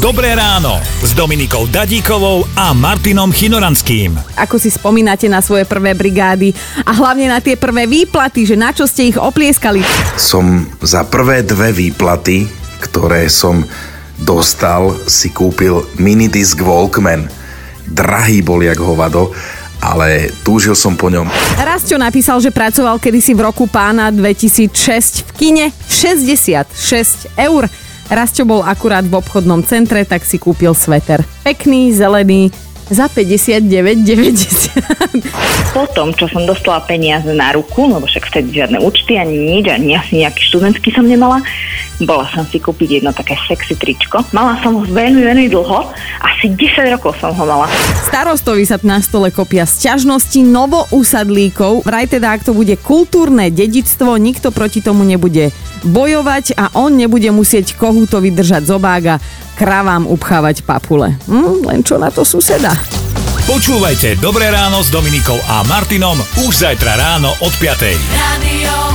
Dobré ráno s Dominikou Dadíkovou a Martinom Chinoranským. Ako si spomínate na svoje prvé brigády a hlavne na tie prvé výplaty, že na čo ste ich oplieskali? Som za prvé dve výplaty, ktoré som dostal, si kúpil minidisc Walkman. Drahý bol jak hovado, ale túžil som po ňom. Rastio napísal, že pracoval kedysi v roku pána 2006 v kine 66 eur. Rastio bol akurát v obchodnom centre, tak si kúpil sveter. Pekný, zelený, za 59,90. Po tom, čo som dostala peniaze na ruku, lebo však vtedy žiadne účty, ani nič, ani asi nejaký študentský som nemala, bola som si kúpiť jedno také sexy tričko. Mala som ho veľmi, veľmi dlho, asi 10 rokov som ho mala. Starostovi sa na stole kopia sťažnosti novousadlíkov. Vraj teda, ak to bude kultúrne dedictvo, nikto proti tomu nebude bojovať a on nebude musieť kohútovi držať zobák a kravám upchávať papule. Hm, len čo na to suseda. Počúvajte Dobré ráno s Dominikou a Martinom už zajtra ráno od 5. Radio